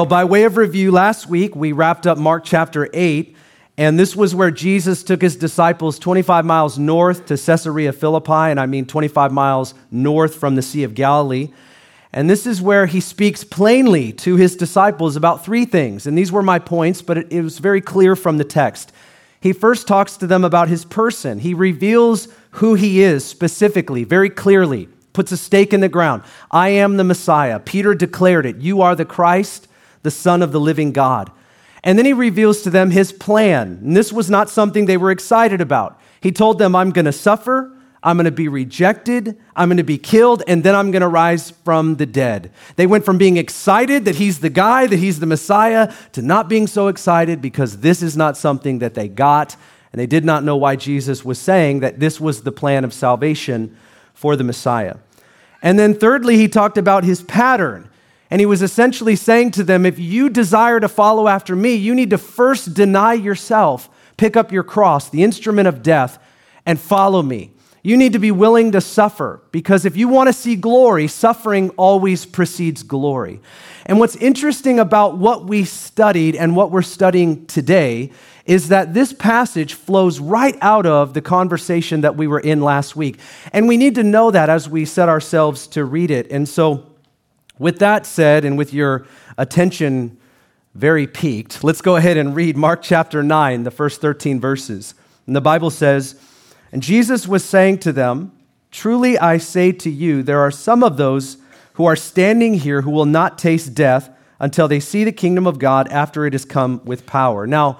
Well, by way of review, last week we wrapped up Mark chapter 8, and this was where Jesus took his disciples 25 miles north to Caesarea Philippi, and I mean 25 miles north from the Sea of Galilee. And this is where he speaks plainly to his disciples about three things. And these were my points, but it, it was very clear from the text. He first talks to them about his person, he reveals who he is specifically, very clearly, puts a stake in the ground. I am the Messiah. Peter declared it. You are the Christ the Son of the living God. And then he reveals to them his plan. And this was not something they were excited about. He told them, I'm going to suffer, I'm going to be rejected, I'm going to be killed, and then I'm going to rise from the dead. They went from being excited that he's the guy, that he's the Messiah, to not being so excited because this is not something that they got. And they did not know why Jesus was saying that this was the plan of salvation for the Messiah. And then, thirdly, he talked about his pattern. And he was essentially saying to them, if you desire to follow after me, you need to first deny yourself, pick up your cross, the instrument of death, and follow me. You need to be willing to suffer because if you want to see glory, suffering always precedes glory. And what's interesting about what we studied and what we're studying today is that this passage flows right out of the conversation that we were in last week. And we need to know that as we set ourselves to read it. And so, with that said, and with your attention very piqued, let's go ahead and read Mark chapter 9, the first 13 verses. And the Bible says, And Jesus was saying to them, Truly I say to you, there are some of those who are standing here who will not taste death until they see the kingdom of God after it has come with power. Now,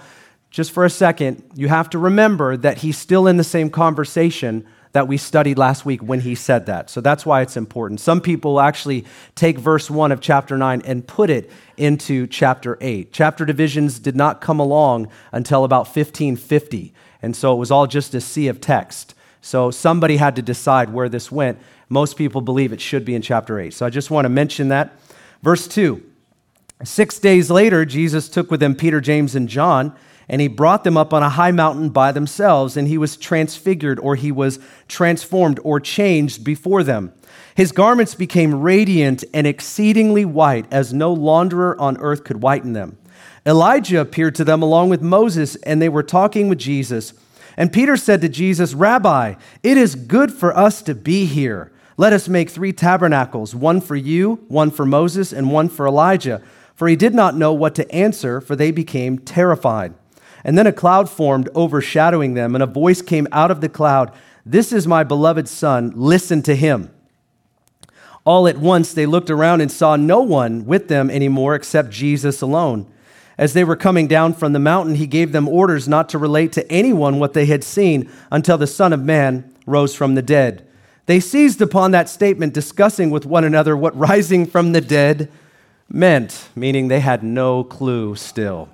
just for a second, you have to remember that he's still in the same conversation that we studied last week when he said that. So that's why it's important. Some people actually take verse 1 of chapter 9 and put it into chapter 8. Chapter divisions did not come along until about 1550, and so it was all just a sea of text. So somebody had to decide where this went. Most people believe it should be in chapter 8. So I just want to mention that. Verse 2 Six days later, Jesus took with him Peter, James, and John and he brought them up on a high mountain by themselves, and he was transfigured, or he was transformed, or changed before them. His garments became radiant and exceedingly white, as no launderer on earth could whiten them. Elijah appeared to them along with Moses, and they were talking with Jesus. And Peter said to Jesus, Rabbi, it is good for us to be here. Let us make three tabernacles one for you, one for Moses, and one for Elijah. For he did not know what to answer, for they became terrified. And then a cloud formed, overshadowing them, and a voice came out of the cloud This is my beloved Son, listen to him. All at once they looked around and saw no one with them anymore except Jesus alone. As they were coming down from the mountain, he gave them orders not to relate to anyone what they had seen until the Son of Man rose from the dead. They seized upon that statement, discussing with one another what rising from the dead meant, meaning they had no clue still.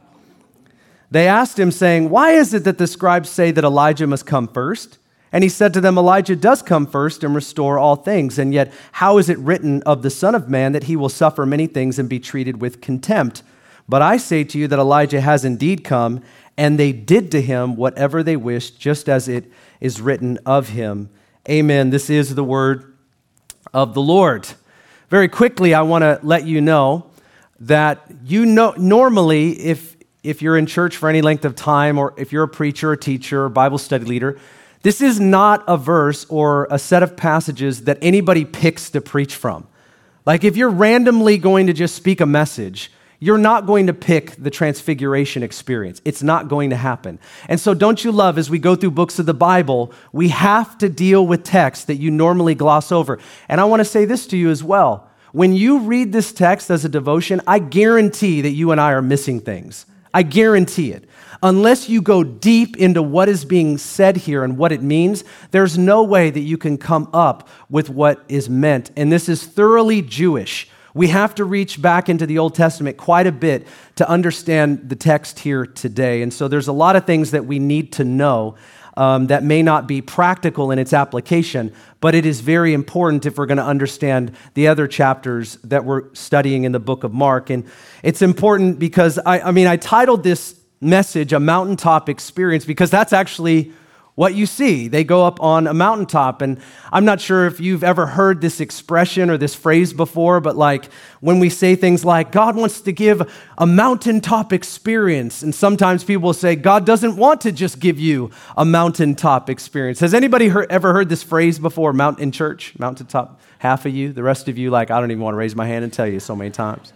They asked him, saying, Why is it that the scribes say that Elijah must come first? And he said to them, Elijah does come first and restore all things. And yet, how is it written of the Son of Man that he will suffer many things and be treated with contempt? But I say to you that Elijah has indeed come, and they did to him whatever they wished, just as it is written of him. Amen. This is the word of the Lord. Very quickly, I want to let you know that you know normally if if you're in church for any length of time, or if you're a preacher, a teacher, or Bible study leader, this is not a verse or a set of passages that anybody picks to preach from. Like if you're randomly going to just speak a message, you're not going to pick the transfiguration experience. It's not going to happen. And so, don't you love, as we go through books of the Bible, we have to deal with texts that you normally gloss over. And I want to say this to you as well. When you read this text as a devotion, I guarantee that you and I are missing things. I guarantee it. Unless you go deep into what is being said here and what it means, there's no way that you can come up with what is meant. And this is thoroughly Jewish. We have to reach back into the Old Testament quite a bit to understand the text here today. And so there's a lot of things that we need to know um, that may not be practical in its application, but it is very important if we're going to understand the other chapters that we're studying in the book of Mark. And it's important because, I, I mean, I titled this message a mountaintop experience because that's actually what you see. They go up on a mountaintop. And I'm not sure if you've ever heard this expression or this phrase before, but like when we say things like, God wants to give a mountaintop experience. And sometimes people say, God doesn't want to just give you a mountaintop experience. Has anybody heard, ever heard this phrase before, mount in church? Mountaintop? Half of you, the rest of you, like, I don't even want to raise my hand and tell you so many times.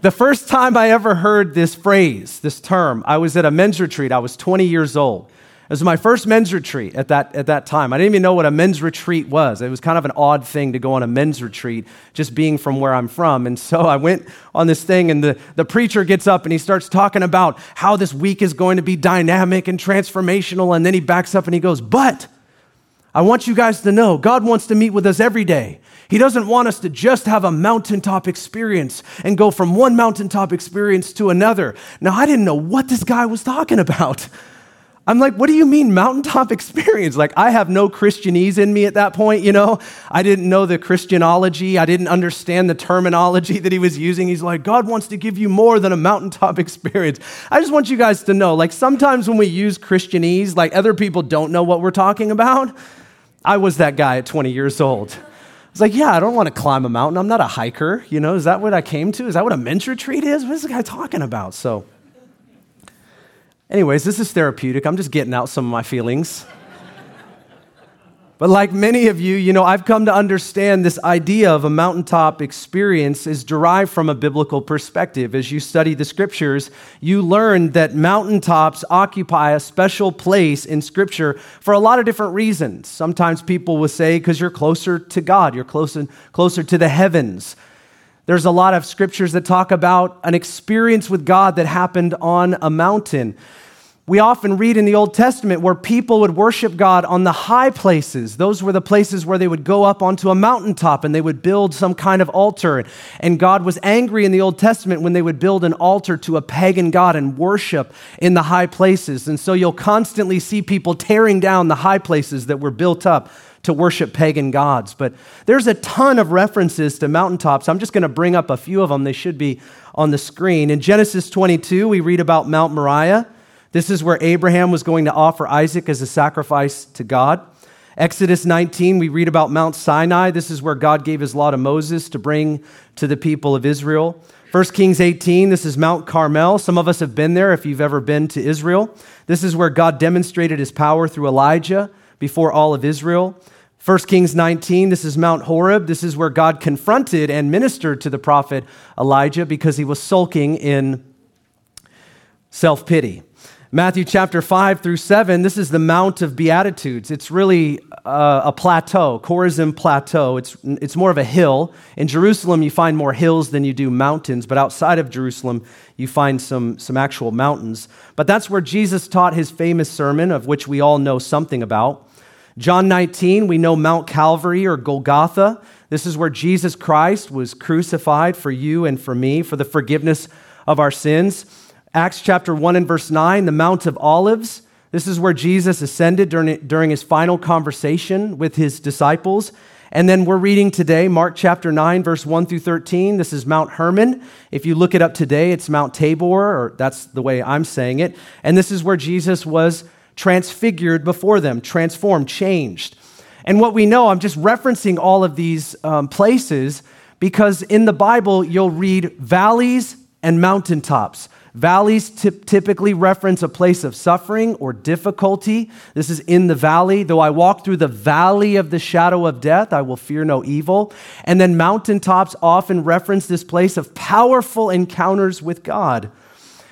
The first time I ever heard this phrase, this term, I was at a men's retreat. I was 20 years old. It was my first men's retreat at that, at that time. I didn't even know what a men's retreat was. It was kind of an odd thing to go on a men's retreat, just being from where I'm from. And so I went on this thing, and the, the preacher gets up and he starts talking about how this week is going to be dynamic and transformational. And then he backs up and he goes, But I want you guys to know God wants to meet with us every day. He doesn't want us to just have a mountaintop experience and go from one mountaintop experience to another. Now, I didn't know what this guy was talking about. I'm like, what do you mean mountaintop experience? Like, I have no Christianese in me at that point, you know? I didn't know the Christianology. I didn't understand the terminology that he was using. He's like, God wants to give you more than a mountaintop experience. I just want you guys to know, like, sometimes when we use Christianese, like, other people don't know what we're talking about. I was that guy at 20 years old. I was like, yeah, I don't want to climb a mountain. I'm not a hiker. You know, is that what I came to? Is that what a men's retreat is? What is the guy talking about? So, Anyways, this is therapeutic. I'm just getting out some of my feelings. But like many of you, you know, I've come to understand this idea of a mountaintop experience is derived from a biblical perspective. As you study the scriptures, you learn that mountaintops occupy a special place in scripture for a lot of different reasons. Sometimes people will say because you're closer to God, you're closer closer to the heavens. There's a lot of scriptures that talk about an experience with God that happened on a mountain. We often read in the Old Testament where people would worship God on the high places. Those were the places where they would go up onto a mountaintop and they would build some kind of altar. And God was angry in the Old Testament when they would build an altar to a pagan God and worship in the high places. And so you'll constantly see people tearing down the high places that were built up to worship pagan gods. But there's a ton of references to mountaintops. I'm just going to bring up a few of them. They should be on the screen. In Genesis 22, we read about Mount Moriah. This is where Abraham was going to offer Isaac as a sacrifice to God. Exodus 19, we read about Mount Sinai. This is where God gave his law to Moses to bring to the people of Israel. 1 Kings 18, this is Mount Carmel. Some of us have been there if you've ever been to Israel. This is where God demonstrated his power through Elijah before all of Israel. 1 Kings 19, this is Mount Horeb. This is where God confronted and ministered to the prophet Elijah because he was sulking in self pity. Matthew chapter 5 through 7, this is the Mount of Beatitudes. It's really uh, a plateau, Chorazin Plateau. It's, it's more of a hill. In Jerusalem, you find more hills than you do mountains, but outside of Jerusalem, you find some, some actual mountains. But that's where Jesus taught his famous sermon, of which we all know something about. John 19, we know Mount Calvary or Golgotha. This is where Jesus Christ was crucified for you and for me for the forgiveness of our sins. Acts chapter 1 and verse 9, the Mount of Olives. This is where Jesus ascended during, during his final conversation with his disciples. And then we're reading today, Mark chapter 9, verse 1 through 13. This is Mount Hermon. If you look it up today, it's Mount Tabor, or that's the way I'm saying it. And this is where Jesus was transfigured before them, transformed, changed. And what we know, I'm just referencing all of these um, places because in the Bible, you'll read valleys and mountaintops. Valleys typically reference a place of suffering or difficulty. This is in the valley. Though I walk through the valley of the shadow of death, I will fear no evil. And then mountaintops often reference this place of powerful encounters with God.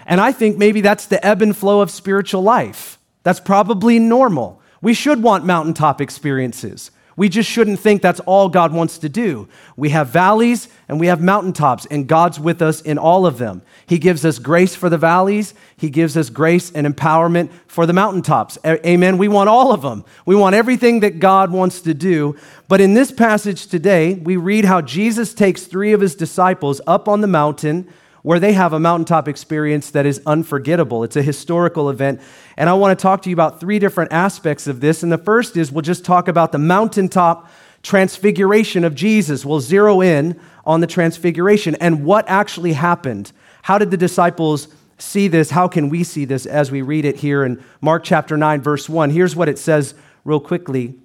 And I think maybe that's the ebb and flow of spiritual life. That's probably normal. We should want mountaintop experiences. We just shouldn't think that's all God wants to do. We have valleys and we have mountaintops, and God's with us in all of them. He gives us grace for the valleys, He gives us grace and empowerment for the mountaintops. A- Amen. We want all of them. We want everything that God wants to do. But in this passage today, we read how Jesus takes three of His disciples up on the mountain where they have a mountaintop experience that is unforgettable. It's a historical event. And I want to talk to you about three different aspects of this. And the first is we'll just talk about the mountaintop transfiguration of Jesus. We'll zero in on the transfiguration and what actually happened. How did the disciples see this, how can we see this as we read it here in Mark chapter 9, verse 1? Here's what it says real quickly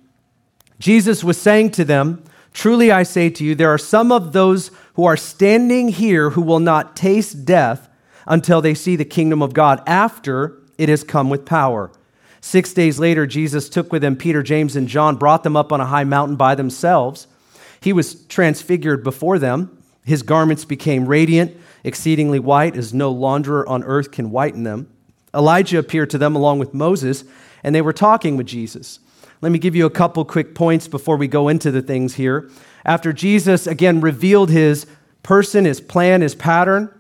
Jesus was saying to them, Truly I say to you, there are some of those who are standing here who will not taste death until they see the kingdom of God after it has come with power. Six days later, Jesus took with him Peter, James, and John, brought them up on a high mountain by themselves. He was transfigured before them. His garments became radiant, exceedingly white, as no launderer on earth can whiten them. Elijah appeared to them along with Moses, and they were talking with Jesus. Let me give you a couple quick points before we go into the things here. After Jesus again revealed his person, his plan, his pattern,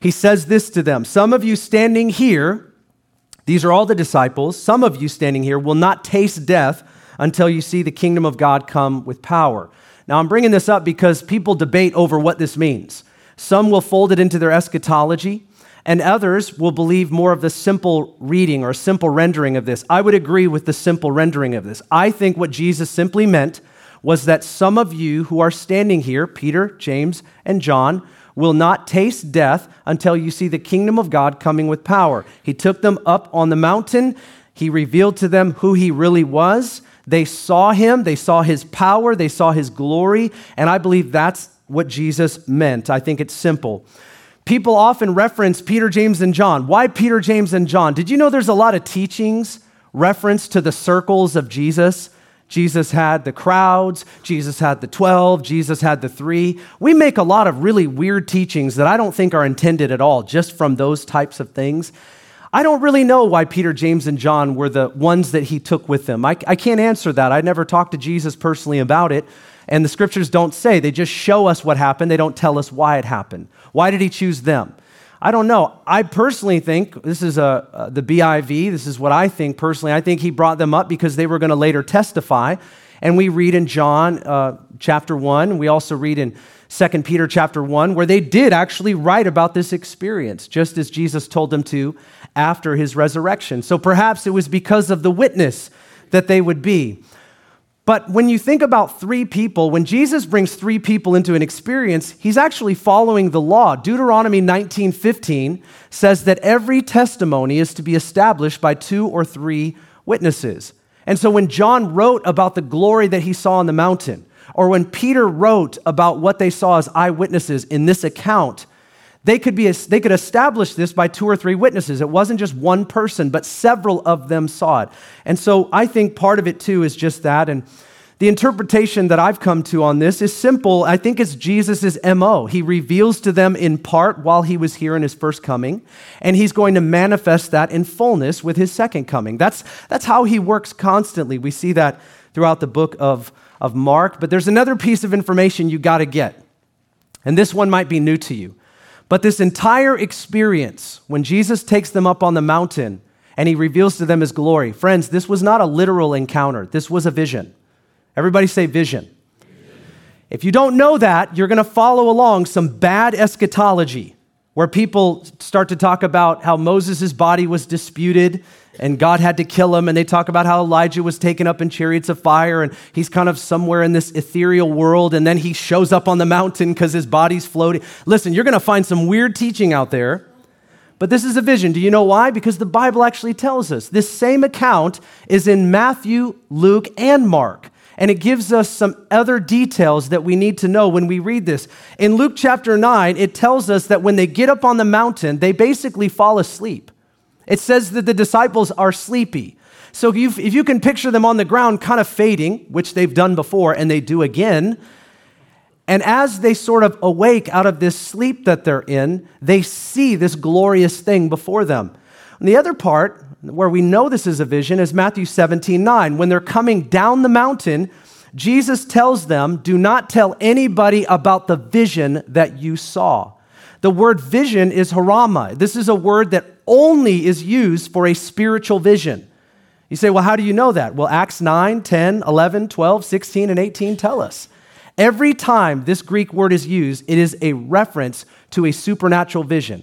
he says this to them Some of you standing here, these are all the disciples. Some of you standing here will not taste death until you see the kingdom of God come with power. Now, I'm bringing this up because people debate over what this means. Some will fold it into their eschatology, and others will believe more of the simple reading or simple rendering of this. I would agree with the simple rendering of this. I think what Jesus simply meant was that some of you who are standing here, Peter, James, and John, will not taste death until you see the kingdom of God coming with power. He took them up on the mountain. He revealed to them who he really was. They saw him, they saw his power, they saw his glory, and I believe that's what Jesus meant. I think it's simple. People often reference Peter, James, and John. Why Peter, James, and John? Did you know there's a lot of teachings reference to the circles of Jesus? Jesus had the crowds, Jesus had the 12, Jesus had the three. We make a lot of really weird teachings that I don't think are intended at all, just from those types of things. I don't really know why Peter, James, and John were the ones that he took with him. I, I can't answer that. I never talked to Jesus personally about it, and the scriptures don't say. They just show us what happened, they don't tell us why it happened. Why did he choose them? I don't know. I personally think this is a, uh, the BIV. This is what I think personally. I think he brought them up because they were going to later testify. And we read in John uh, chapter 1, we also read in 2 Peter chapter 1, where they did actually write about this experience, just as Jesus told them to after his resurrection. So perhaps it was because of the witness that they would be. But when you think about three people, when Jesus brings three people into an experience, he's actually following the law. Deuteronomy 19:15 says that every testimony is to be established by two or three witnesses. And so when John wrote about the glory that he saw on the mountain, or when Peter wrote about what they saw as eyewitnesses in this account, they could, be, they could establish this by two or three witnesses. It wasn't just one person, but several of them saw it. And so I think part of it too is just that. And the interpretation that I've come to on this is simple. I think it's Jesus' MO. He reveals to them in part while he was here in his first coming, and he's going to manifest that in fullness with his second coming. That's, that's how he works constantly. We see that throughout the book of, of Mark. But there's another piece of information you got to get. And this one might be new to you. But this entire experience, when Jesus takes them up on the mountain and he reveals to them his glory, friends, this was not a literal encounter, this was a vision. Everybody say vision. If you don't know that, you're going to follow along some bad eschatology where people start to talk about how Moses' body was disputed and God had to kill him. And they talk about how Elijah was taken up in chariots of fire and he's kind of somewhere in this ethereal world. And then he shows up on the mountain because his body's floating. Listen, you're going to find some weird teaching out there. But this is a vision. Do you know why? Because the Bible actually tells us. This same account is in Matthew, Luke, and Mark. And it gives us some other details that we need to know when we read this. In Luke chapter 9, it tells us that when they get up on the mountain, they basically fall asleep. It says that the disciples are sleepy. So if you, if you can picture them on the ground kind of fading, which they've done before and they do again, and as they sort of awake out of this sleep that they're in, they see this glorious thing before them. And the other part, where we know this is a vision, is Matthew 17 9. When they're coming down the mountain, Jesus tells them, Do not tell anybody about the vision that you saw. The word vision is horama. This is a word that only is used for a spiritual vision. You say, well, how do you know that? Well, Acts 9, 10, 11, 12, 16, and 18 tell us. Every time this Greek word is used, it is a reference to a supernatural vision.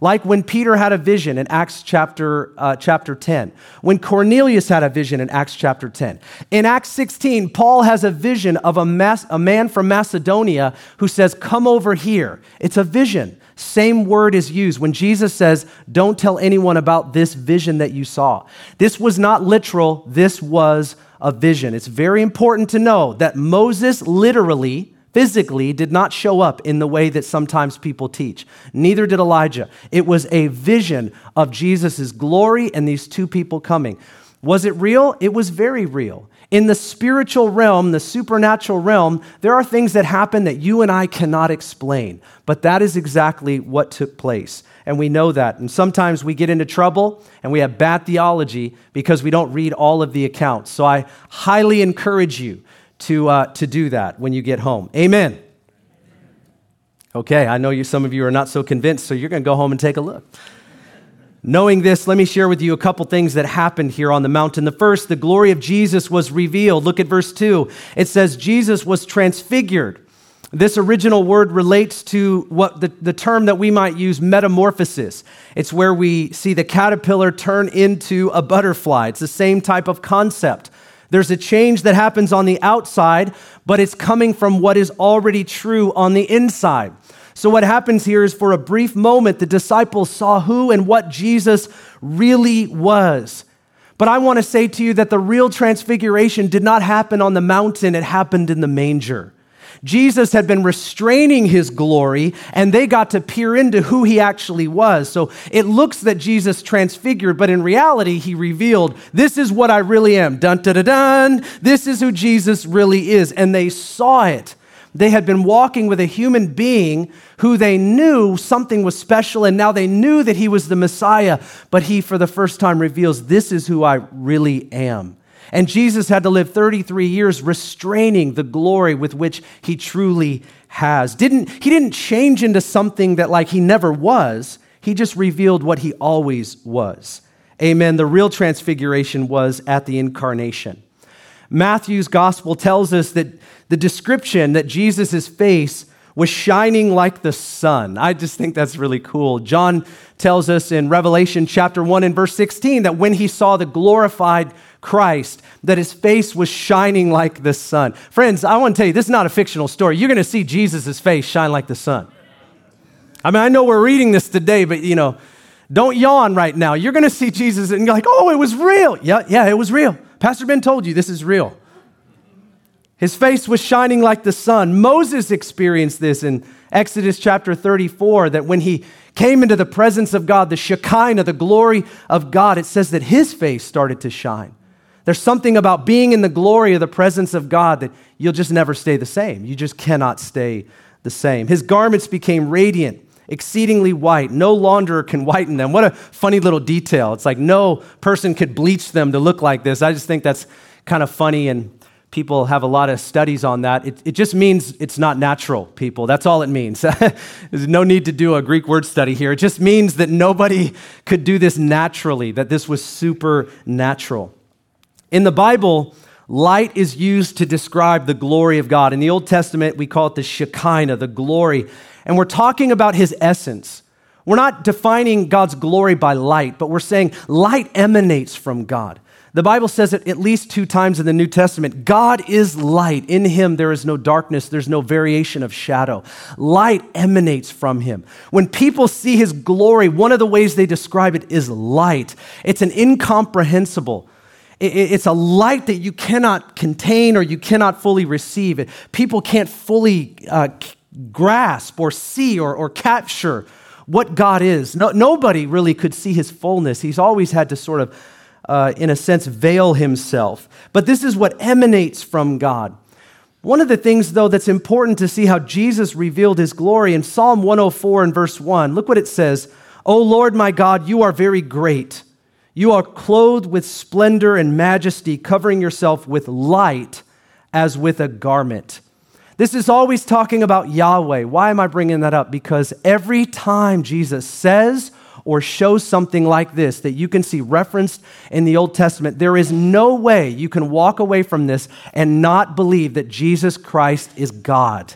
Like when Peter had a vision in Acts chapter, uh, chapter 10, when Cornelius had a vision in Acts chapter 10. In Acts 16, Paul has a vision of a, mas- a man from Macedonia who says, Come over here. It's a vision. Same word is used when Jesus says, Don't tell anyone about this vision that you saw. This was not literal, this was a vision. It's very important to know that Moses literally physically did not show up in the way that sometimes people teach. Neither did Elijah. It was a vision of Jesus' glory and these two people coming. Was it real? It was very real. In the spiritual realm, the supernatural realm, there are things that happen that you and I cannot explain. But that is exactly what took place. And we know that. And sometimes we get into trouble and we have bad theology because we don't read all of the accounts. So I highly encourage you to, uh, to do that when you get home. Amen. Okay, I know you, some of you are not so convinced, so you're going to go home and take a look. Knowing this, let me share with you a couple things that happened here on the mountain. The first, the glory of Jesus was revealed. Look at verse 2. It says, Jesus was transfigured. This original word relates to what the, the term that we might use, metamorphosis. It's where we see the caterpillar turn into a butterfly. It's the same type of concept. There's a change that happens on the outside, but it's coming from what is already true on the inside. So, what happens here is for a brief moment, the disciples saw who and what Jesus really was. But I want to say to you that the real transfiguration did not happen on the mountain, it happened in the manger. Jesus had been restraining his glory, and they got to peer into who he actually was. So it looks that Jesus transfigured, but in reality, he revealed, This is what I really am. Dun dun dun dun. This is who Jesus really is. And they saw it. They had been walking with a human being who they knew something was special, and now they knew that he was the Messiah, but he, for the first time, reveals, This is who I really am. And Jesus had to live 33 years restraining the glory with which he truly has. Didn't, he didn't change into something that like he never was. He just revealed what he always was. Amen. The real transfiguration was at the incarnation. Matthew's gospel tells us that the description that Jesus' face was shining like the sun. I just think that's really cool. John tells us in Revelation chapter 1 and verse 16 that when he saw the glorified Christ, that his face was shining like the sun. Friends, I want to tell you, this is not a fictional story. You're going to see Jesus' face shine like the sun. I mean, I know we're reading this today, but you know, don't yawn right now. You're going to see Jesus and you're like, oh, it was real. Yeah, yeah, it was real. Pastor Ben told you this is real. His face was shining like the sun. Moses experienced this in Exodus chapter 34 that when he came into the presence of God, the Shekinah, the glory of God, it says that his face started to shine. There's something about being in the glory of the presence of God that you'll just never stay the same. You just cannot stay the same. His garments became radiant, exceedingly white. No launderer can whiten them. What a funny little detail. It's like no person could bleach them to look like this. I just think that's kind of funny and people have a lot of studies on that. It, it, just means it's not natural, people. That's all it means. There's no need to do a Greek word study here. It just means that nobody could do this naturally, that this was supernatural. In the Bible, light is used to describe the glory of God. In the Old Testament, we call it the Shekinah, the glory. And we're talking about his essence. We're not defining God's glory by light, but we're saying light emanates from God. The Bible says it at least two times in the New Testament God is light. In him there is no darkness, there's no variation of shadow. Light emanates from him. When people see his glory, one of the ways they describe it is light. It's an incomprehensible, it's a light that you cannot contain or you cannot fully receive. It. People can't fully uh, grasp or see or, or capture what God is. No, nobody really could see his fullness. He's always had to sort of, uh, in a sense, veil himself. But this is what emanates from God. One of the things, though, that's important to see how Jesus revealed his glory in Psalm 104 and verse 1, look what it says O Lord my God, you are very great. You are clothed with splendor and majesty, covering yourself with light as with a garment. This is always talking about Yahweh. Why am I bringing that up? Because every time Jesus says or shows something like this that you can see referenced in the Old Testament, there is no way you can walk away from this and not believe that Jesus Christ is God.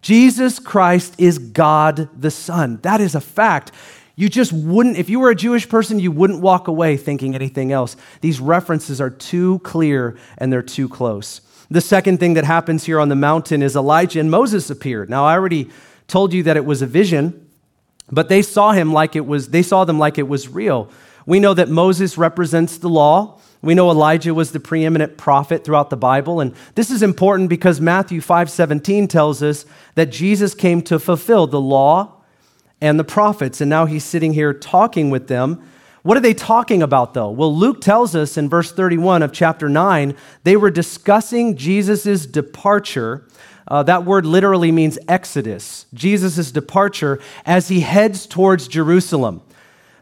Jesus Christ is God the Son. That is a fact. You just wouldn't, if you were a Jewish person, you wouldn't walk away thinking anything else. These references are too clear and they're too close. The second thing that happens here on the mountain is Elijah and Moses appeared. Now, I already told you that it was a vision, but they saw him like it was, they saw them like it was real. We know that Moses represents the law. We know Elijah was the preeminent prophet throughout the Bible, and this is important because Matthew 5:17 tells us that Jesus came to fulfill the law and the prophets. And now he's sitting here talking with them. What are they talking about, though? Well, Luke tells us in verse 31 of chapter 9, they were discussing Jesus' departure. Uh, that word literally means exodus, Jesus' departure as he heads towards Jerusalem.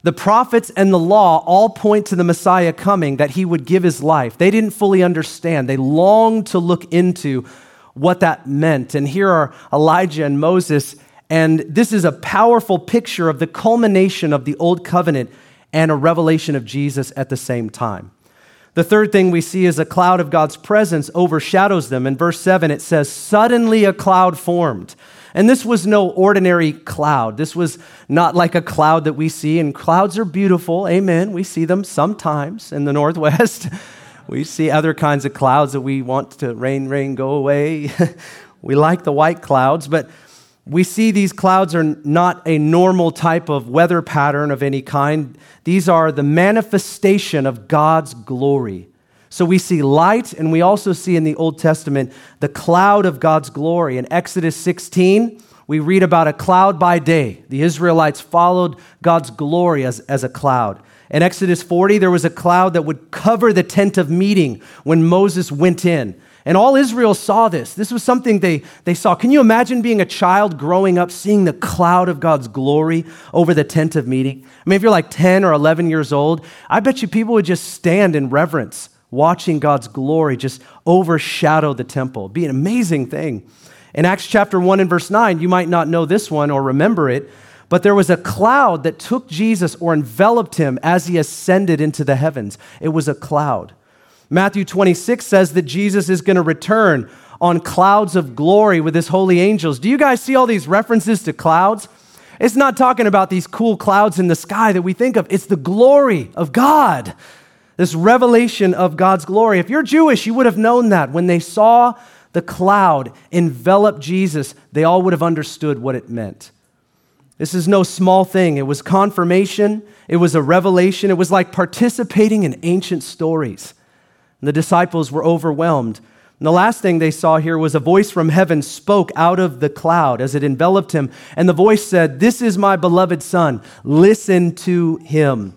The prophets and the law all point to the Messiah coming, that he would give his life. They didn't fully understand. They longed to look into what that meant. And here are Elijah and Moses and this is a powerful picture of the culmination of the Old Covenant and a revelation of Jesus at the same time. The third thing we see is a cloud of God's presence overshadows them. In verse 7, it says, Suddenly a cloud formed. And this was no ordinary cloud. This was not like a cloud that we see, and clouds are beautiful. Amen. We see them sometimes in the Northwest. we see other kinds of clouds that we want to rain, rain, go away. we like the white clouds, but we see these clouds are not a normal type of weather pattern of any kind. These are the manifestation of God's glory. So we see light, and we also see in the Old Testament the cloud of God's glory. In Exodus 16, we read about a cloud by day. The Israelites followed God's glory as, as a cloud. In Exodus 40, there was a cloud that would cover the tent of meeting when Moses went in. And all Israel saw this. This was something they, they saw. Can you imagine being a child growing up, seeing the cloud of God's glory over the tent of meeting? I mean, if you're like 10 or 11 years old, I bet you people would just stand in reverence, watching God's glory just overshadow the temple. It'd be an amazing thing. In Acts chapter 1 and verse 9, you might not know this one or remember it, but there was a cloud that took Jesus or enveloped him as he ascended into the heavens. It was a cloud. Matthew 26 says that Jesus is going to return on clouds of glory with his holy angels. Do you guys see all these references to clouds? It's not talking about these cool clouds in the sky that we think of, it's the glory of God. This revelation of God's glory. If you're Jewish, you would have known that. When they saw the cloud envelop Jesus, they all would have understood what it meant. This is no small thing. It was confirmation, it was a revelation, it was like participating in ancient stories. The disciples were overwhelmed. And the last thing they saw here was a voice from heaven spoke out of the cloud as it enveloped him. And the voice said, This is my beloved Son. Listen to him.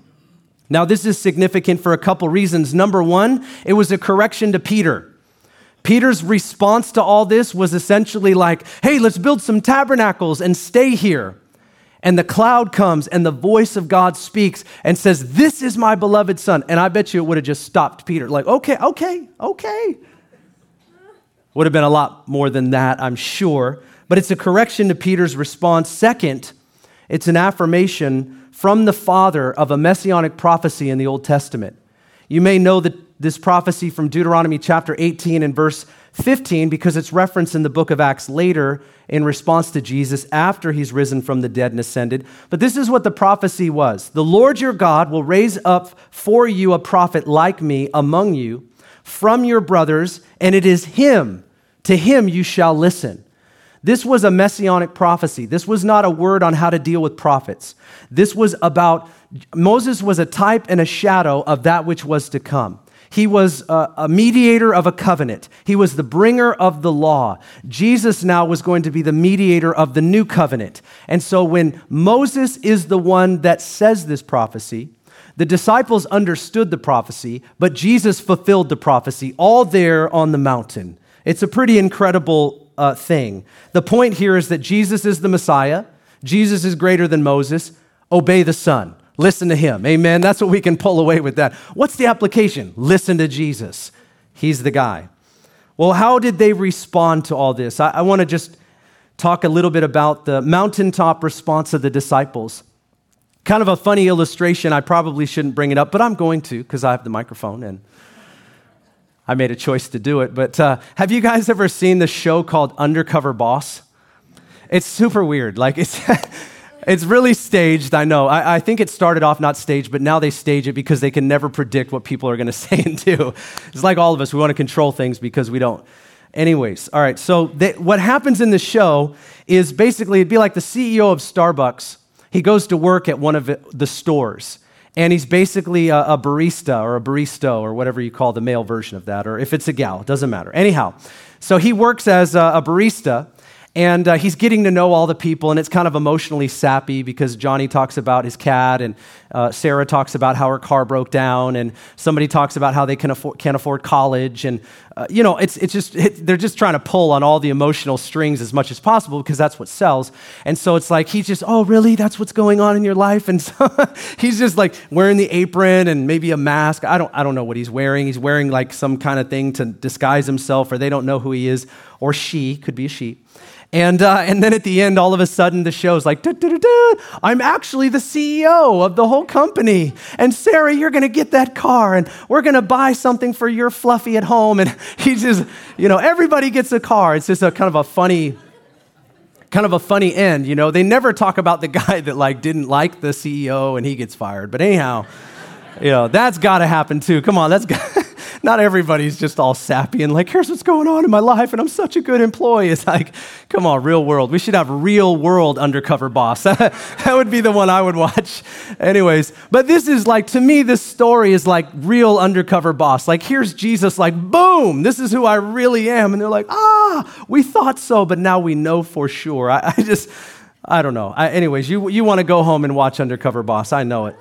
Now, this is significant for a couple reasons. Number one, it was a correction to Peter. Peter's response to all this was essentially like, Hey, let's build some tabernacles and stay here and the cloud comes and the voice of God speaks and says, This is my beloved son. And I bet you it would have just stopped Peter, like, okay, okay, okay. Would have been a lot more than that, I'm sure. But it's a correction to Peter's response. Second, it's an affirmation from the Father of a messianic prophecy in the Old Testament. You may know that this prophecy from Deuteronomy chapter 18 and verse 15 because it's referenced in the book of Acts later in response to Jesus after he's risen from the dead and ascended. But this is what the prophecy was The Lord your God will raise up for you a prophet like me among you from your brothers, and it is him. To him you shall listen. This was a messianic prophecy. This was not a word on how to deal with prophets. This was about Moses was a type and a shadow of that which was to come. He was a, mediator of a covenant. He was the bringer of the law. Jesus now was going to be the mediator of the new covenant. And so when Moses is the one that says this prophecy, the disciples understood the prophecy, but Jesus fulfilled the prophecy all there on the mountain. It's a pretty incredible uh, thing. The point here is that Jesus is the Messiah, Jesus is greater than Moses. Obey the Son. Listen to him. Amen. That's what we can pull away with that. What's the application? Listen to Jesus. He's the guy. Well, how did they respond to all this? I, I want to just talk a little bit about the mountaintop response of the disciples. Kind of a funny illustration. I probably shouldn't bring it up, but I'm going to because I have the microphone and I made a choice to do it. But uh, have you guys ever seen the show called Undercover Boss? It's super weird. Like, it's. It's really staged, I know. I, I, think it started off not staged, but now they stage it because they can never predict what people are going to say and do. It's like all of us. We want to control things because we don't. Anyways, all right, so they, what happens in the show is basically it'd be like the CEO of Starbucks. He goes to work at one of the stores, and he's basically a, a barista or a baristo or whatever you call the male version of that, or if it's a gal, it doesn't matter. Anyhow, so he works as a, a barista and uh, he's getting to know all the people, and it's kind of emotionally sappy because Johnny talks about his cat, and uh, Sarah talks about how her car broke down, and somebody talks about how they can afford, can't afford college. And, uh, you know, it's, it's just, it, they're just trying to pull on all the emotional strings as much as possible because that's what sells. And so it's like, he's just, oh, really? That's what's going on in your life? And so he's just like wearing the apron and maybe a mask. I don't, I don't know what he's wearing. He's wearing like some kind of thing to disguise himself, or they don't know who he is, or she, could be a she. And, uh, and then at the end, all of a sudden, the show's like, I'm actually the CEO of the whole company. And Sarah, you're going to get that car, and we're going to buy something for your fluffy at home. And he just, you know, everybody gets a car. It's just a kind of a funny, kind of a funny end. You know, they never talk about the guy that like didn't like the CEO and he gets fired. But anyhow, you know, that's got to happen too. Come on, that's got not everybody's just all sappy and like, here's what's going on in my life, and I'm such a good employee. It's like, come on, real world. We should have real world undercover boss. that would be the one I would watch. Anyways, but this is like, to me, this story is like real undercover boss. Like, here's Jesus, like, boom, this is who I really am. And they're like, ah, we thought so, but now we know for sure. I, I just, I don't know. I, anyways, you, you want to go home and watch Undercover Boss. I know it.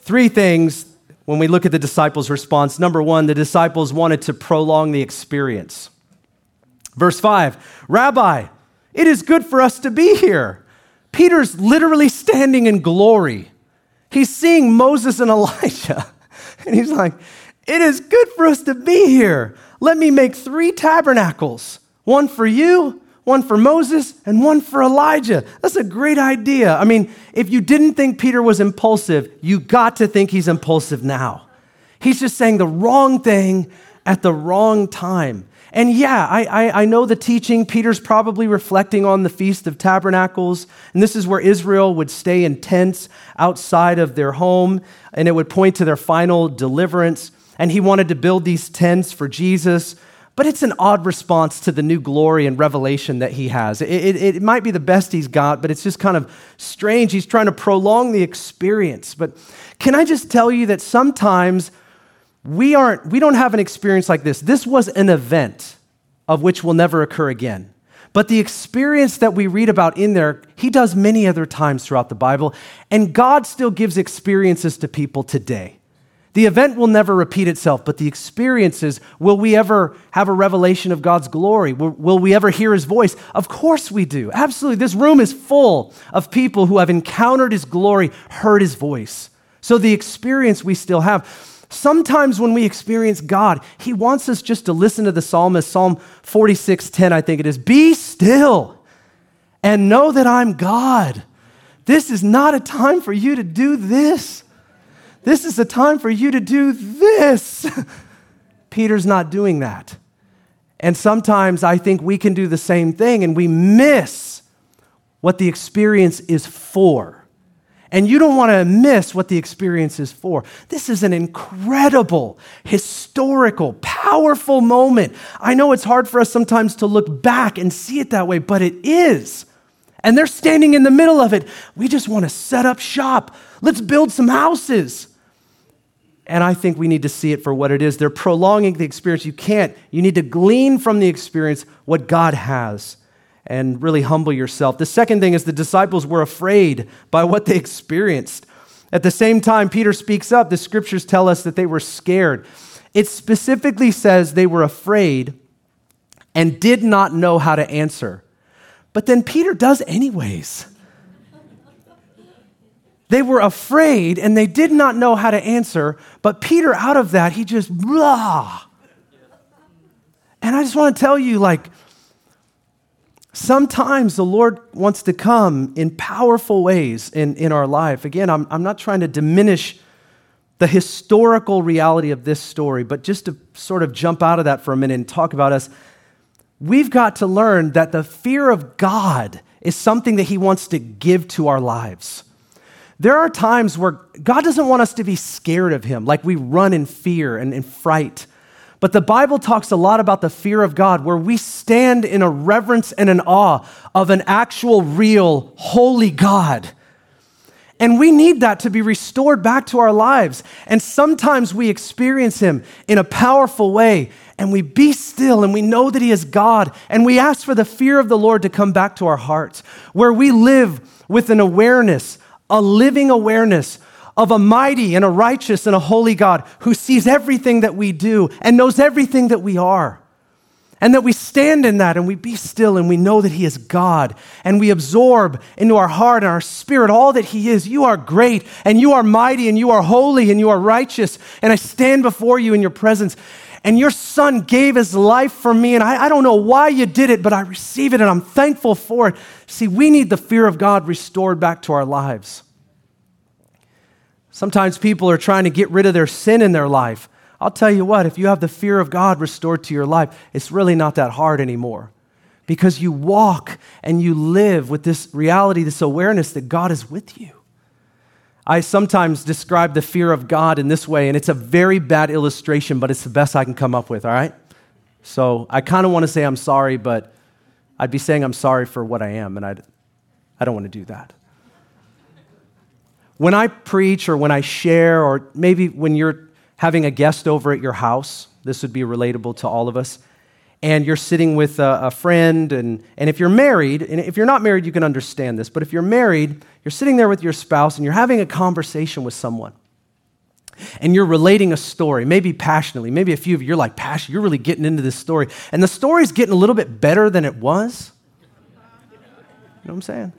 Three things when we look at the disciples' response. Number one, the disciples wanted to prolong the experience. Verse 5 Rabbi, it is good for us to be here. Peter's literally standing in glory. He's seeing Moses and Elijah. And he's like, It is good for us to be here. Let me make three tabernacles one for you, one for Moses, and one for Elijah. That's a great idea. I mean, if you didn't think Peter was impulsive, you got to think he's impulsive now. He's just saying the wrong thing at the wrong time. And yeah, I, I, I, know the teaching. Peter's probably reflecting on the Feast of Tabernacles. And this is where Israel would stay in tents outside of their home, and it would point to their final deliverance. And he wanted to build these tents for Jesus but it's an odd response to the new glory and revelation that he has. It, it, it, might be the best he's got, but it's just kind of strange. He's trying to prolong the experience. But can I just tell you that sometimes we, aren't, we don't have an experience like this? This was an event of which will never occur again. But the experience that we read about in there, he does many other times throughout the Bible. And God still gives experiences to people today. The event will never repeat itself, but the experiences will we ever have a revelation of God's glory? Will, will, we ever hear his voice? Of course we do. Absolutely. This room is full of people who have encountered his glory, heard his voice. So the experience we still have. Sometimes when we experience God, he wants us just to listen to the psalmist, Psalm 46:10, I think it is. Be still and know that I'm God. This is not a time for you to do this. This is the time for you to do this. Peter's not doing that. And sometimes I think we can do the same thing and we miss what the experience is for. And you don't want to miss what the experience is for. This is an incredible, historical, powerful moment. I know it's hard for us sometimes to look back and see it that way, but it is. And they're standing in the middle of it. We just want to set up shop. Let's build some houses. And I think we need to see it for what it is. They're prolonging the experience. You can't. You need to glean from the experience what God has and really humble yourself. The second thing is the disciples were afraid by what they experienced. At the same time, Peter speaks up. The scriptures tell us that they were scared. It specifically says they were afraid and did not know how to answer. But then Peter does, anyways. They were afraid and they did not know how to answer, but Peter, out of that, he just, blah. And I just want to tell you, like, sometimes the Lord wants to come in powerful ways in, in our life. Again, I'm, I'm not trying to diminish the historical reality of this story, but just to sort of jump out of that for a minute and talk about us, we've got to learn that the fear of God is something that He wants to give to our lives. There are times where God doesn't want us to be scared of Him, like we run in fear and in fright. But the Bible talks a lot about the fear of God, where we stand in a reverence and an awe of an actual, real, holy God. And we need that to be restored back to our lives. And sometimes we experience Him in a powerful way, and we be still and we know that He is God, and we ask for the fear of the Lord to come back to our hearts, where we live with an awareness a living awareness of a mighty and a righteous and a holy God who sees everything that we do and knows everything that we are. And that we stand in that and we be still and we know that He is God and we absorb into our heart and our spirit all that He is. You are great and you are mighty and you are holy and you are righteous. And I stand before you in your presence. And your Son gave His life for me. And I, I don't know why you did it, but I receive it and I'm thankful for it. See, we need the fear of God restored back to our lives. Sometimes people are trying to get rid of their sin in their life. I'll tell you what, if you have the fear of God restored to your life, it's really not that hard anymore. Because you walk and you live with this reality, this awareness that God is with you. I sometimes describe the fear of God in this way, and it's a very bad illustration, but it's the best I can come up with, all right? So I kind of want to say I'm sorry, but I'd be saying I'm sorry for what I am, and I'd, I don't want to do that. When I preach or when I share, or maybe when you're having a guest over at your house, this would be relatable to all of us, and you're sitting with a, a friend, and, and if you're married, and if you're not married, you can understand this, but if you're married, you're sitting there with your spouse and you're having a conversation with someone and you're relating a story, maybe passionately, maybe a few of you, you're like passion, you're really getting into this story, and the story's getting a little bit better than it was. You know what I'm saying?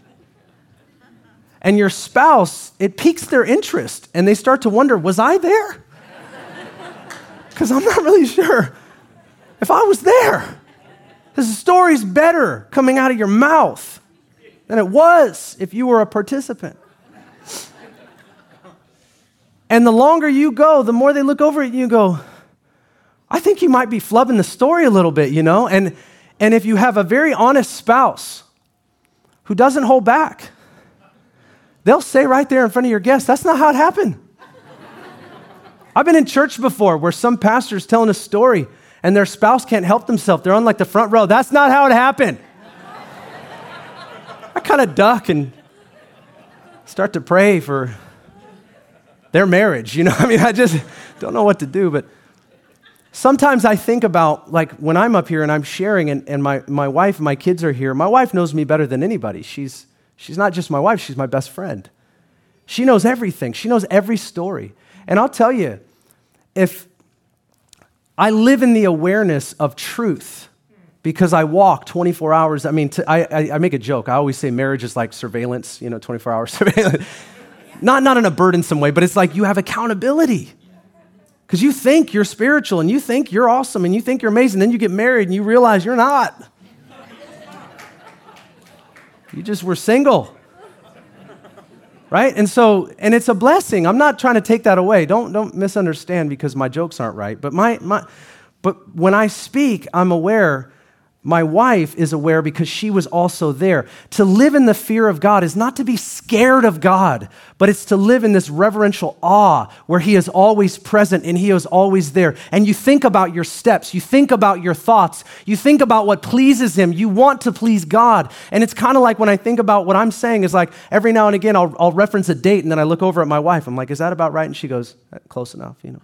and your spouse, it piques their interest and they start to wonder, was I there? Because I'm not really sure if I was there. Because the story's better coming out of your mouth than it was if you were a participant. And the longer you go, the more they look over at you and go, I think you might be flubbing the story a little bit, you know? And, and if you have a very honest spouse who doesn't hold back, they'll say right there in front of your guests, that's not how it happened. I've been in church before where some pastor's telling a story and their spouse can't help themselves. They're on like the front row. That's not how it happened. I kind of duck and start to pray for their marriage. You know, I mean, I just don't know what to do. But sometimes I think about, like, when I'm up here and I'm sharing, and, and my, my wife and my kids are here, my wife knows me better than anybody. She's She's not just my wife, she's my best friend. She knows everything, she knows every story. And I'll tell you, if I live in the awareness of truth, because I walk 24 hours. I mean, I, I, make a joke. I always say marriage is like surveillance, you know, 24 hour surveillance. not, not in a burdensome way, but it's like you have accountability. Because you think you're spiritual and you think you're awesome and you think you're amazing. Then you get married and you realize you're not. You just were single. Right? And so, and it's a blessing. I'm not trying to take that away. Don't, don't misunderstand because my jokes aren't right. But, my, my, but when I speak, I'm aware my wife is aware because she was also there. To live in the fear of God is not to be scared of God, but it's to live in this reverential awe where He is always present and He is always there. And you think about your steps, you think about your thoughts, you think about what pleases Him. You want to please God. And it's kind of like when I think about what I'm saying, is like every now and again I'll, I'll reference a date and then I look over at my wife. I'm like, is that about right? And she goes, close enough, you know.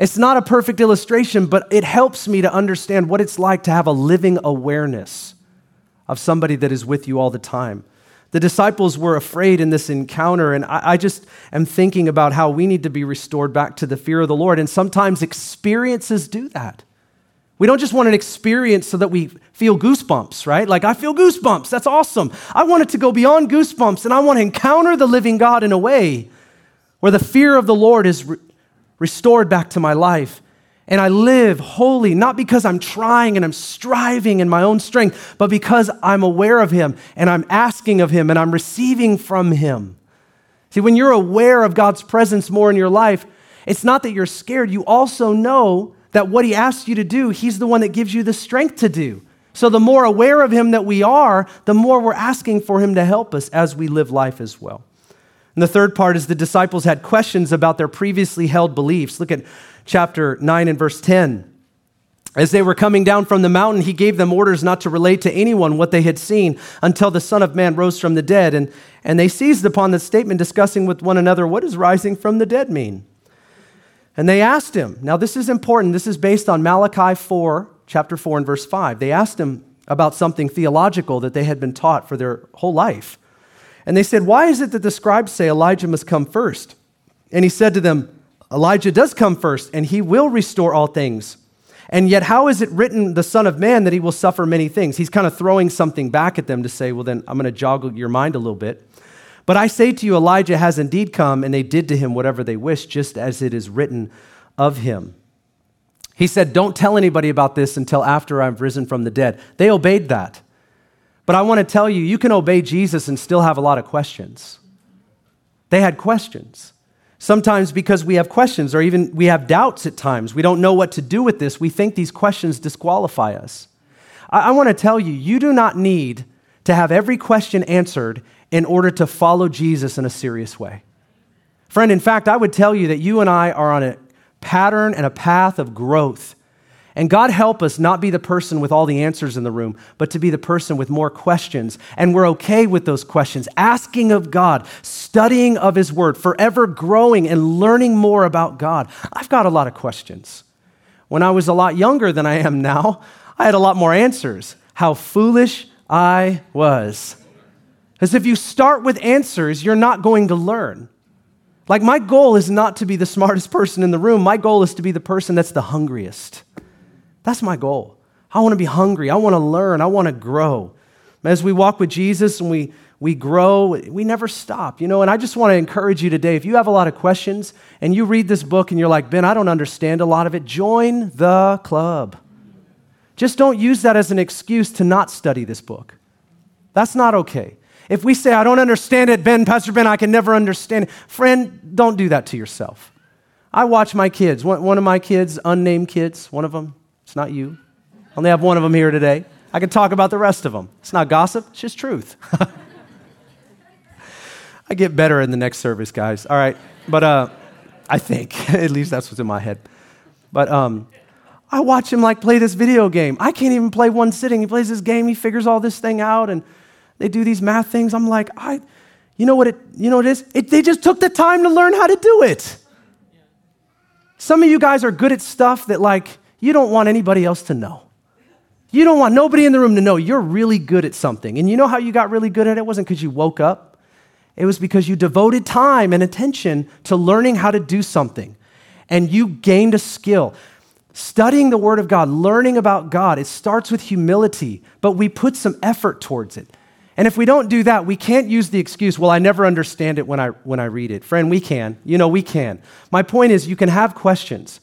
It's not a perfect illustration, but it helps me to understand what it's like to have a living awareness of somebody that is with you all the time. The disciples were afraid in this encounter, and I, just am thinking about how we need to be restored back to the fear of the Lord. And sometimes experiences do that. We don't just want an experience so that we feel goosebumps, right? Like, I feel goosebumps. That's awesome. I want it to go beyond goosebumps, and I want to encounter the living God in a way where the fear of the Lord is restored back to my life. And I live holy, not because I'm trying and I'm striving in my own strength, but because I'm aware of Him and I'm asking of Him and I'm receiving from Him. See, when you're aware of God's presence more in your life, it's not that you're scared. You also know that what He asks you to do, He's the one that gives you the strength to do. So, the more aware of Him that we are, the more we're asking for Him to help us as we live life as well. And the third part is the disciples had questions about their previously held beliefs. Look at chapter 9 and verse 10. As they were coming down from the mountain, he gave them orders not to relate to anyone what they had seen until the Son of Man rose from the dead. And, and they seized upon this statement, discussing with one another, What does rising from the dead mean? And they asked him, now this is important, this is based on Malachi 4, chapter 4, and verse 5. They asked him about something theological that they had been taught for their whole life. And they said, Why is it that the scribes say Elijah must come first? And he said to them, Elijah does come first, and he will restore all things. And yet, how is it written, the Son of Man, that he will suffer many things? He's kind of throwing something back at them to say, well, then I'm going to joggle your mind a little bit. But I say to you, Elijah has indeed come, and they did to him whatever they wished, just as it is written of him. He said, Don't tell anybody about this until after I've risen from the dead. They obeyed that. But I want to tell you, you can obey Jesus and still have a lot of questions. They had questions. Sometimes because we have questions or even we have doubts at times. We don't know what to do with this. We think these questions disqualify us. I, I want to tell you, you do not need to have every question answered in order to follow Jesus in a serious way. Friend, in fact, I would tell you that you and I are on a pattern and a path of growth and God help us not be the person with all the answers in the room, but to be the person with more questions. And we're okay with those questions, asking of God, studying of His Word, forever growing and learning more about God. I've got a lot of questions. When I was a lot younger than I am now, I had a lot more answers. How foolish I was. As if you start with answers, you're not going to learn. Like, my goal is not to be the smartest person in the room. My goal is to be the person that's the hungriest. That's my goal. I want to be hungry. I want to learn. I want to grow. As we walk with Jesus and we, we grow, we never stop, you know. And I just want to encourage you today if you have a lot of questions and you read this book and you're like, Ben, I don't understand a lot of it, join the club. Just don't use that as an excuse to not study this book. That's not okay. If we say, I don't understand it, Ben, Pastor Ben, I can never understand it, friend, don't do that to yourself. I watch my kids, one, of my kids, unnamed kids, one of them, it's not you. I only have one of them here today. I can talk about the rest of them. It's not gossip, it's just truth. I get better in the next service, guys. All right. But uh, I think, at least that's what's in my head. But um, I watch him like play this video game. I can't even play one sitting. He plays this game, he figures all this thing out, and they do these math things. I'm like, I, you know what it, you know what it is? It, they just took the time to learn how to do it. Some of you guys are good at stuff that like you don't want anybody else to know. You don't want nobody in the room to know you're really good at something. And you know how you got really good at it? It wasn't because you woke up, it was because you devoted time and attention to learning how to do something. And you gained a skill. Studying the Word of God, learning about God, it starts with humility, but we put some effort towards it. And if we don't do that, we can't use the excuse, well, I never understand it when I, when I read it. Friend, we can. You know, we can. My point is, you can have questions.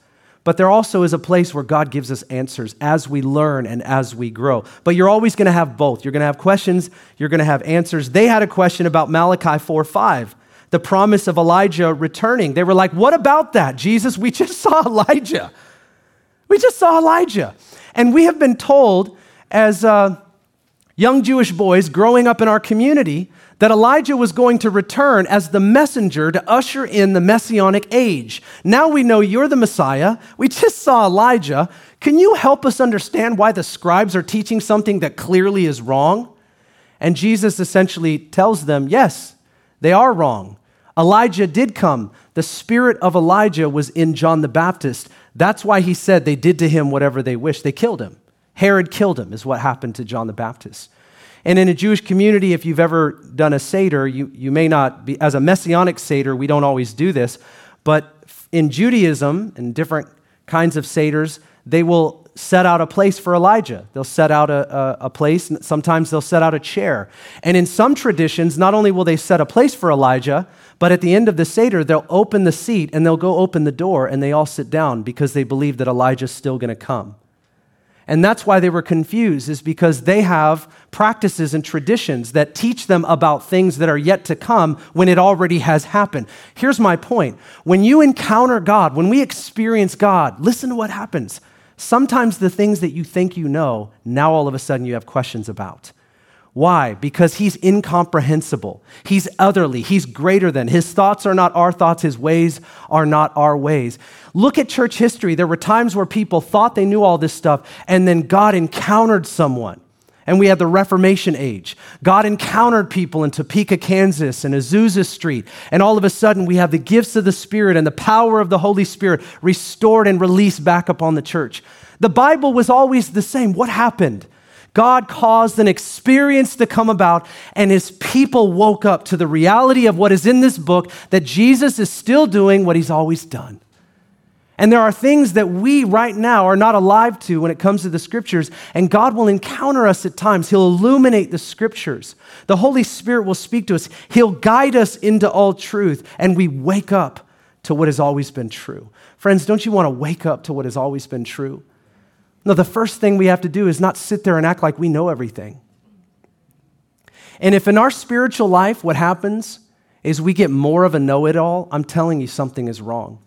But there also is a place where God gives us answers as we learn and as we grow. But you're always going to have both. You're going to have questions, you're going to have answers. They had a question about Malachi 4 5, the promise of Elijah returning. They were like, What about that? Jesus, we just saw Elijah. We just saw Elijah. And we have been told as uh, young Jewish boys growing up in our community that Elijah was going to return as the messenger to usher in the messianic age. Now we know you're the Messiah. We just saw Elijah. Can you help us understand why the scribes are teaching something that clearly is wrong? And Jesus essentially tells them, yes, they are wrong. Elijah did come. The spirit of Elijah was in John the Baptist. That's why he said they did to him whatever they wished. They killed him. Herod killed him, is what happened to John the Baptist. And in a Jewish community, if you've ever done a Seder, you, you may not be, as a messianic Seder, we don't always do this, but in Judaism and different kinds of Seders, they will set out a place for Elijah. They'll set out a, a, a, place, sometimes they'll set out a chair. And in some traditions, not only will they set a place for Elijah, but at the end of the Seder, they'll open the seat and they'll go open the door and they all sit down because they believe that Elijah's still going to come. And that's why they were confused, is because they have practices and traditions that teach them about things that are yet to come when it already has happened. Here's my point when you encounter God, when we experience God, listen to what happens. Sometimes the things that you think you know, now all of a sudden you have questions about. Why? Because he's incomprehensible. He's otherly. He's greater than. His thoughts are not our thoughts. His ways are not our ways. Look at church history. There were times where people thought they knew all this stuff, and then God encountered someone. And we had the Reformation age. God encountered people in Topeka, Kansas, and Azusa Street. And all of a sudden, we have the gifts of the Spirit and the power of the Holy Spirit restored and released back upon the church. The Bible was always the same. What happened? God caused an experience to come about, and his people woke up to the reality of what is in this book that Jesus is still doing what he's always done. And there are things that we right now are not alive to when it comes to the scriptures, and God will encounter us at times. He'll illuminate the scriptures. The Holy Spirit will speak to us, He'll guide us into all truth, and we wake up to what has always been true. Friends, don't you want to wake up to what has always been true? No, the first thing we have to do is not sit there and act like we know everything. And if in our spiritual life what happens is we get more of a know it all, I'm telling you something is wrong.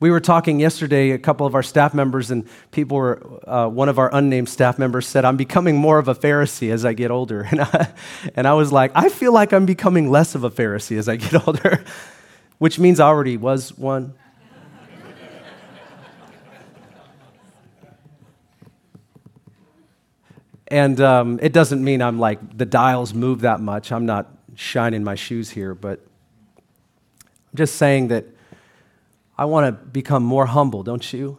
We were talking yesterday, a couple of our staff members, and people were, uh, one of our unnamed staff members said, I'm becoming more of a Pharisee as I get older. And I, and I was like, I feel like I'm becoming less of a Pharisee as I get older, which means I already was one. And um, it doesn't mean I'm like, the dials move that much. I'm not shining my shoes here, but I'm just saying that I want to become more humble, don't you?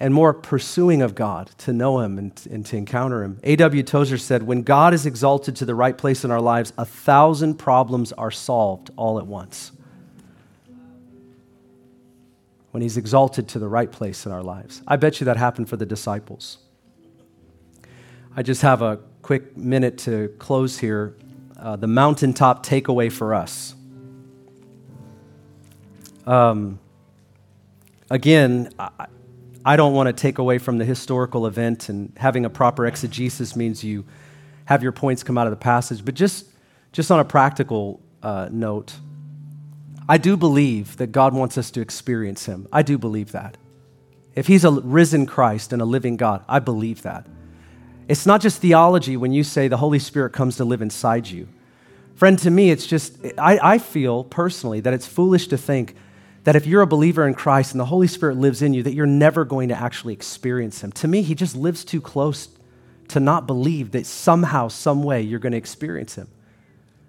And more pursuing of God, to know Him and, and to encounter Him. A.W. Tozer said, When God is exalted to the right place in our lives, a thousand problems are solved all at once. When He's exalted to the right place in our lives. I bet you that happened for the disciples. I just have a quick minute to close here. Uh, the mountaintop takeaway for us. Um, again, I, I don't want to take away from the historical event, and having a proper exegesis means you have your points come out of the passage. But just, just on a practical uh, note, I do believe that God wants us to experience Him. I do believe that. If He's a risen Christ and a living God, I believe that. It's not just theology when you say the Holy Spirit comes to live inside you. Friend, to me, it's just, I, I feel personally that it's foolish to think that if you're a believer in Christ and the Holy Spirit lives in you, that you're never going to actually experience Him. To me, He just lives too close to not believe that somehow, some way, you're going to experience Him.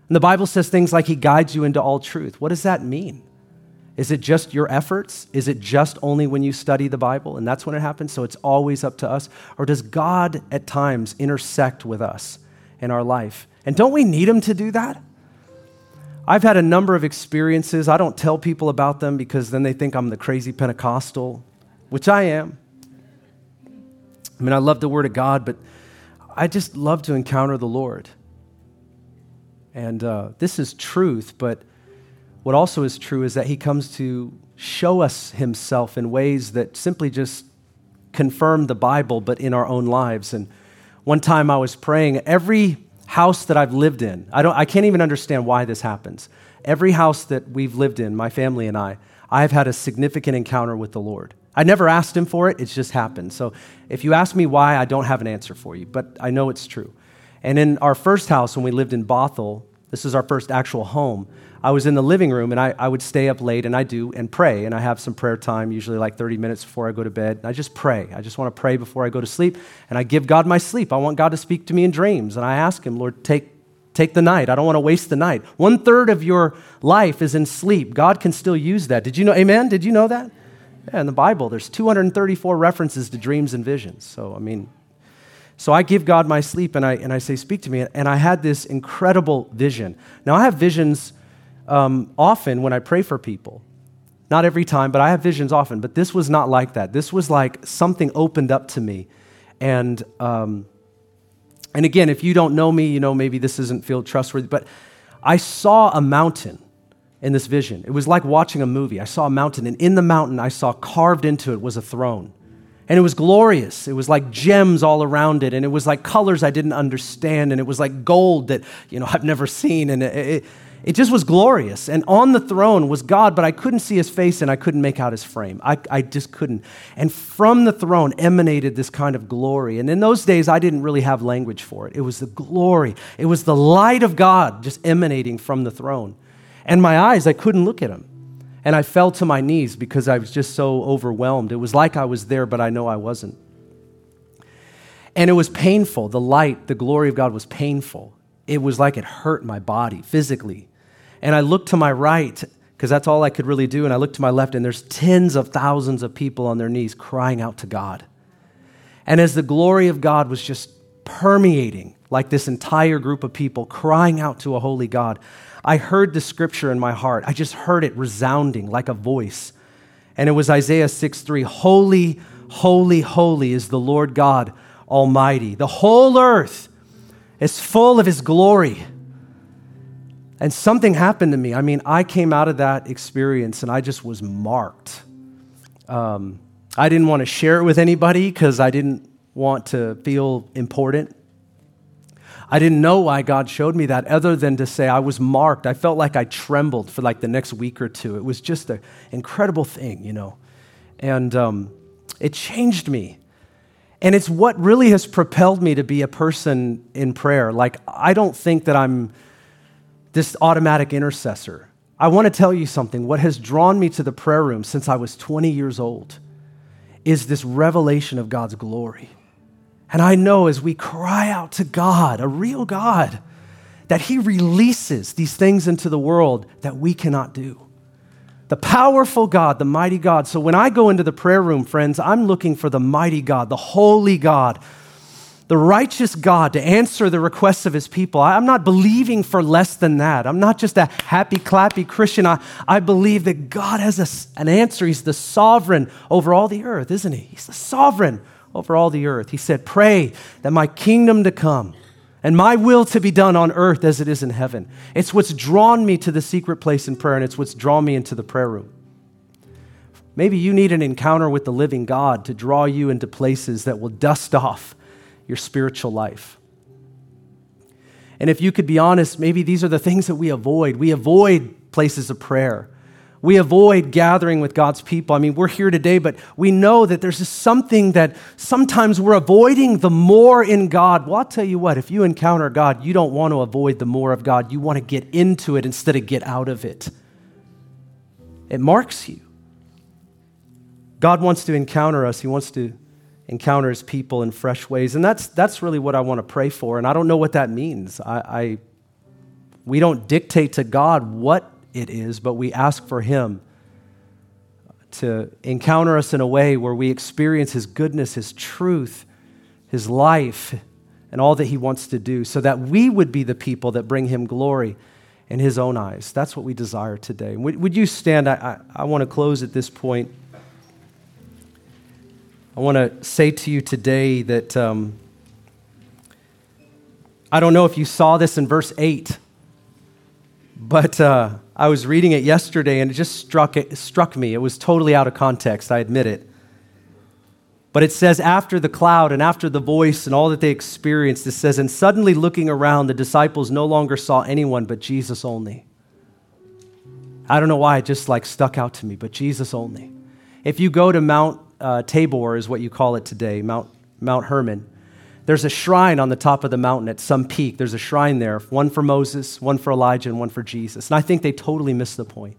And the Bible says things like He guides you into all truth. What does that mean? Is it just your efforts? Is it just only when you study the Bible and that's when it happens? So it's always up to us? Or does God at times intersect with us in our life? And don't we need Him to do that? I've had a number of experiences. I don't tell people about them because then they think I'm the crazy Pentecostal, which I am. I mean, I love the Word of God, but I just love to encounter the Lord. And uh, this is truth, but what also is true is that he comes to show us himself in ways that simply just confirm the Bible, but in our own lives. And one time I was praying, every house that I've lived in, I, don't, I can't even understand why this happens. Every house that we've lived in, my family and I, I've had a significant encounter with the Lord. I never asked him for it, it's just happened. So if you ask me why, I don't have an answer for you, but I know it's true. And in our first house, when we lived in Bothell, this is our first actual home. I was in the living room and I, I would stay up late and I do and pray. And I have some prayer time, usually like 30 minutes before I go to bed. And I just pray. I just want to pray before I go to sleep. And I give God my sleep. I want God to speak to me in dreams. And I ask Him, Lord, take, take the night. I don't want to waste the night. One third of your life is in sleep. God can still use that. Did you know? Amen? Did you know that? Yeah, in the Bible, there's 234 references to dreams and visions. So, I mean, so I give God my sleep and I, and I say, Speak to me. And I had this incredible vision. Now, I have visions um, often when I pray for people. Not every time, but I have visions often. But this was not like that. This was like something opened up to me. And, um, and again, if you don't know me, you know maybe this doesn't feel trustworthy, but I saw a mountain in this vision. It was like watching a movie. I saw a mountain, and in the mountain, I saw carved into it was a throne. And it was glorious. It was like gems all around it, and it was like colors I didn't understand, and it was like gold that, you know, I've never seen. And it, it, it just was glorious. And on the throne was God, but I couldn't see his face and I couldn't make out his frame. I, I just couldn't. And from the throne emanated this kind of glory. And in those days, I didn't really have language for it. It was the glory, it was the light of God just emanating from the throne. And my eyes, I couldn't look at him. And I fell to my knees because I was just so overwhelmed. It was like I was there, but I know I wasn't. And it was painful. The light, the glory of God was painful. It was like it hurt my body physically. And I looked to my right because that's all I could really do. And I looked to my left, and there's tens of thousands of people on their knees crying out to God. And as the glory of God was just permeating, like this entire group of people crying out to a holy God, I heard the scripture in my heart. I just heard it resounding like a voice. And it was Isaiah 6 3 Holy, holy, holy is the Lord God Almighty. The whole earth is full of his glory. And something happened to me. I mean, I came out of that experience and I just was marked. Um, I didn't want to share it with anybody because I didn't want to feel important. I didn't know why God showed me that other than to say I was marked. I felt like I trembled for like the next week or two. It was just an incredible thing, you know. And um, it changed me. And it's what really has propelled me to be a person in prayer. Like, I don't think that I'm this automatic intercessor. I want to tell you something. What has drawn me to the prayer room since I was 20 years old is this revelation of God's glory. And I know as we cry out to God, a real God, that He releases these things into the world that we cannot do. The powerful God, the mighty God. So when I go into the prayer room, friends, I'm looking for the mighty God, the holy God, the righteous God to answer the requests of his people. I'm not believing for less than that. I'm not just a happy, clappy Christian. I, I believe that God has a, an answer. He's the sovereign over all the earth, isn't he? He's the sovereign over all the earth. He said, Pray that my kingdom to come and my will to be done on earth as it is in heaven. It's what's drawn me to the secret place in prayer, and it's what's drawn me into the prayer room. Maybe you need an encounter with the living God to draw you into places that will dust off your spiritual life. And if you could be honest, maybe these are the things that we avoid. We avoid places of prayer. We avoid gathering with God's people. I mean, we're here today, but we know that there's just something that sometimes we're avoiding the more in God. Well, I'll tell you what, if you encounter God, you don't want to avoid the more of God. You want to get into it instead of get out of it. It marks you. God wants to encounter us, He wants to encounters people in fresh ways. And that's, that's really what I want to pray for. And I don't know what that means. I, I, we don't dictate to God what it is, but we ask for Him to encounter us in a way where we experience His goodness, His truth, His life, and all that He wants to do, so that we would be the people that bring Him glory in His own eyes. That's what we desire today. Would, would you stand? I, I, I want to close at this point. I want to say to you today that um, I don't know if you saw this in verse 8, but uh, I was reading it yesterday and it just struck, it struck me. It was totally out of context, I admit it. But it says, after the cloud and after the voice and all that they experienced, it says, and suddenly looking around, the disciples no longer saw anyone but Jesus only. I don't know why it just like stuck out to me, but Jesus only. If you go to Mount uh, Tabor, is what you call it today, Mount, Mount Hermon. There's a shrine on the top of the mountain at some peak. There's a shrine there, one for Moses, one for Elijah, and one for Jesus. And I think they totally missed the point.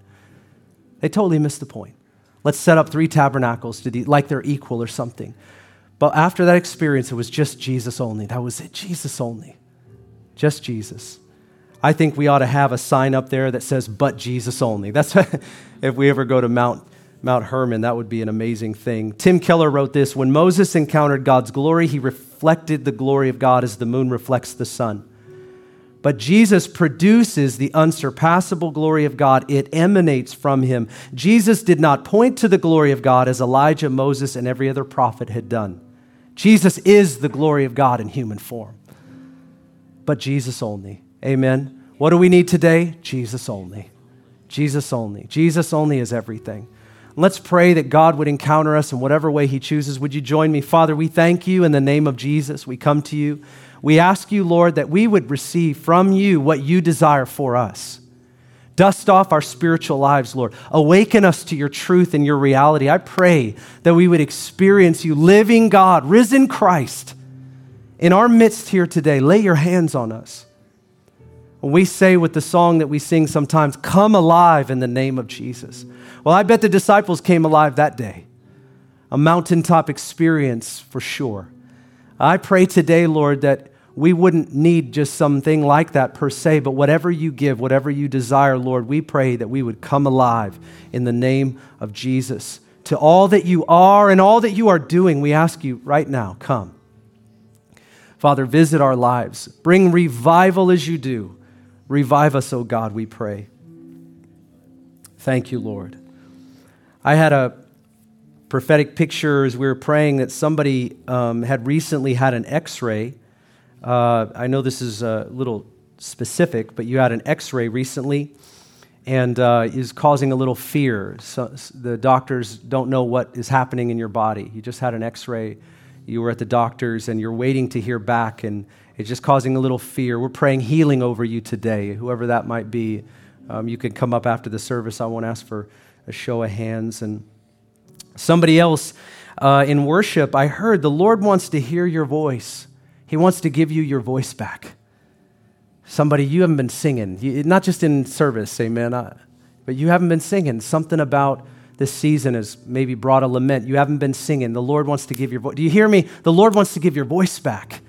They totally missed the point. Let's set up three tabernacles to de- like they're equal or something. But after that experience, it was just Jesus only. That was it, Jesus only. Just Jesus. I think we ought to have a sign up there that says, but Jesus only. That's if we ever go to Mount Mount Hermon. That would be an amazing thing. Tim Keller wrote this When Moses encountered God's glory, he reflected the glory of God as the moon reflects the sun. But Jesus produces the unsurpassable glory of God. It emanates from him. Jesus did not point to the glory of God as Elijah, Moses, and every other prophet had done. Jesus is the glory of God in human form. But Jesus only. Amen. What do we need today? Jesus only. Jesus only. Jesus only is everything. Let's pray that God would encounter us in whatever way He chooses. Would you join me? Father, we thank you in the name of Jesus. We come to you. We ask you, Lord, that we would receive from you what you desire for us. Dust off our spiritual lives, Lord. Awaken us to your truth and your reality. I pray that we would experience you, living God, risen Christ, in our midst here today. Lay your hands on us. When we say with the song that we sing sometimes, come alive in the name of Jesus. Well, I bet the disciples came alive that day. A mountaintop experience for sure. I pray today, Lord, that we wouldn't need just something like that per se, but whatever you give, whatever you desire, Lord, we pray that we would come alive in the name of Jesus. To all that you are and all that you are doing, we ask you right now, come. Father, visit our lives. Bring revival as you do. Revive us, O oh God, we pray. Thank you, Lord. I had a prophetic picture as we were praying that somebody um, had recently had an x ray uh, I know this is a little specific, but you had an x ray recently and uh, is causing a little fear. So the doctors don't know what is happening in your body. You just had an x ray, you were at the doctor's, and you're waiting to hear back, and it's just causing a little fear. We're praying healing over you today, whoever that might be. Um, you can come up after the service. I won't ask for a show of hands. And somebody else uh, in worship, I heard the Lord wants to hear your voice. He wants to give you your voice back. Somebody, you haven't been singing, you, not just in service, amen, uh, but you haven't been singing. Something about this season has maybe brought a lament. You haven't been singing. The Lord wants to give your voice. Do you hear me? The Lord wants to give your voice back.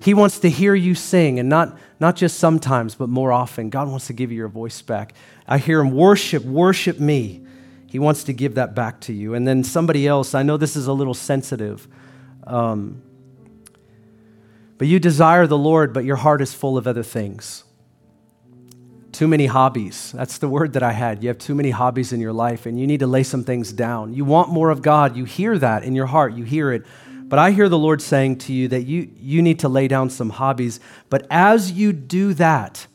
He wants to hear you sing, and not, not just sometimes, but more often. God wants to give you your voice back. I hear him worship, worship me. He wants to give that back to you. And then somebody else, I know this is a little sensitive. Um, but you desire the Lord, but your heart is full of other things. Too many hobbies. That's the word that I had. You have too many hobbies in your life, and you need to lay some things down. You want more of God. You hear that in your heart. You hear it. But I hear the Lord saying to you that you, you need to lay down some hobbies. But as you do that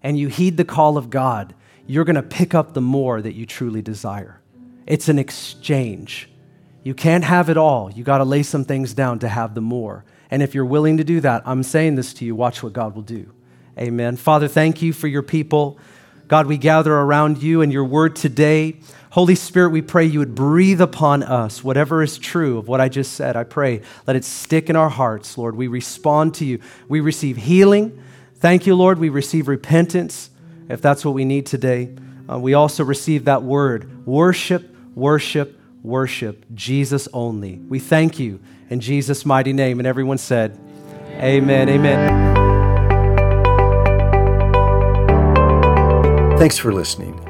and you heed the call of God, you're going to pick up the more that you truly desire. It's an exchange. You can't have it all. You got to lay some things down to have the more. And if you're willing to do that, I'm saying this to you, watch what God will do. Amen. Father, thank you for your people. God, we gather around you and your word today. Holy Spirit, we pray you would breathe upon us whatever is true of what I just said. I pray, let it stick in our hearts, Lord. We respond to you. We receive healing. Thank you, Lord. We receive repentance, if that's what we need today. Uh, we also receive that word worship, worship, worship, Jesus only. We thank you in Jesus' mighty name. And everyone said, Amen. Amen. Thanks for listening.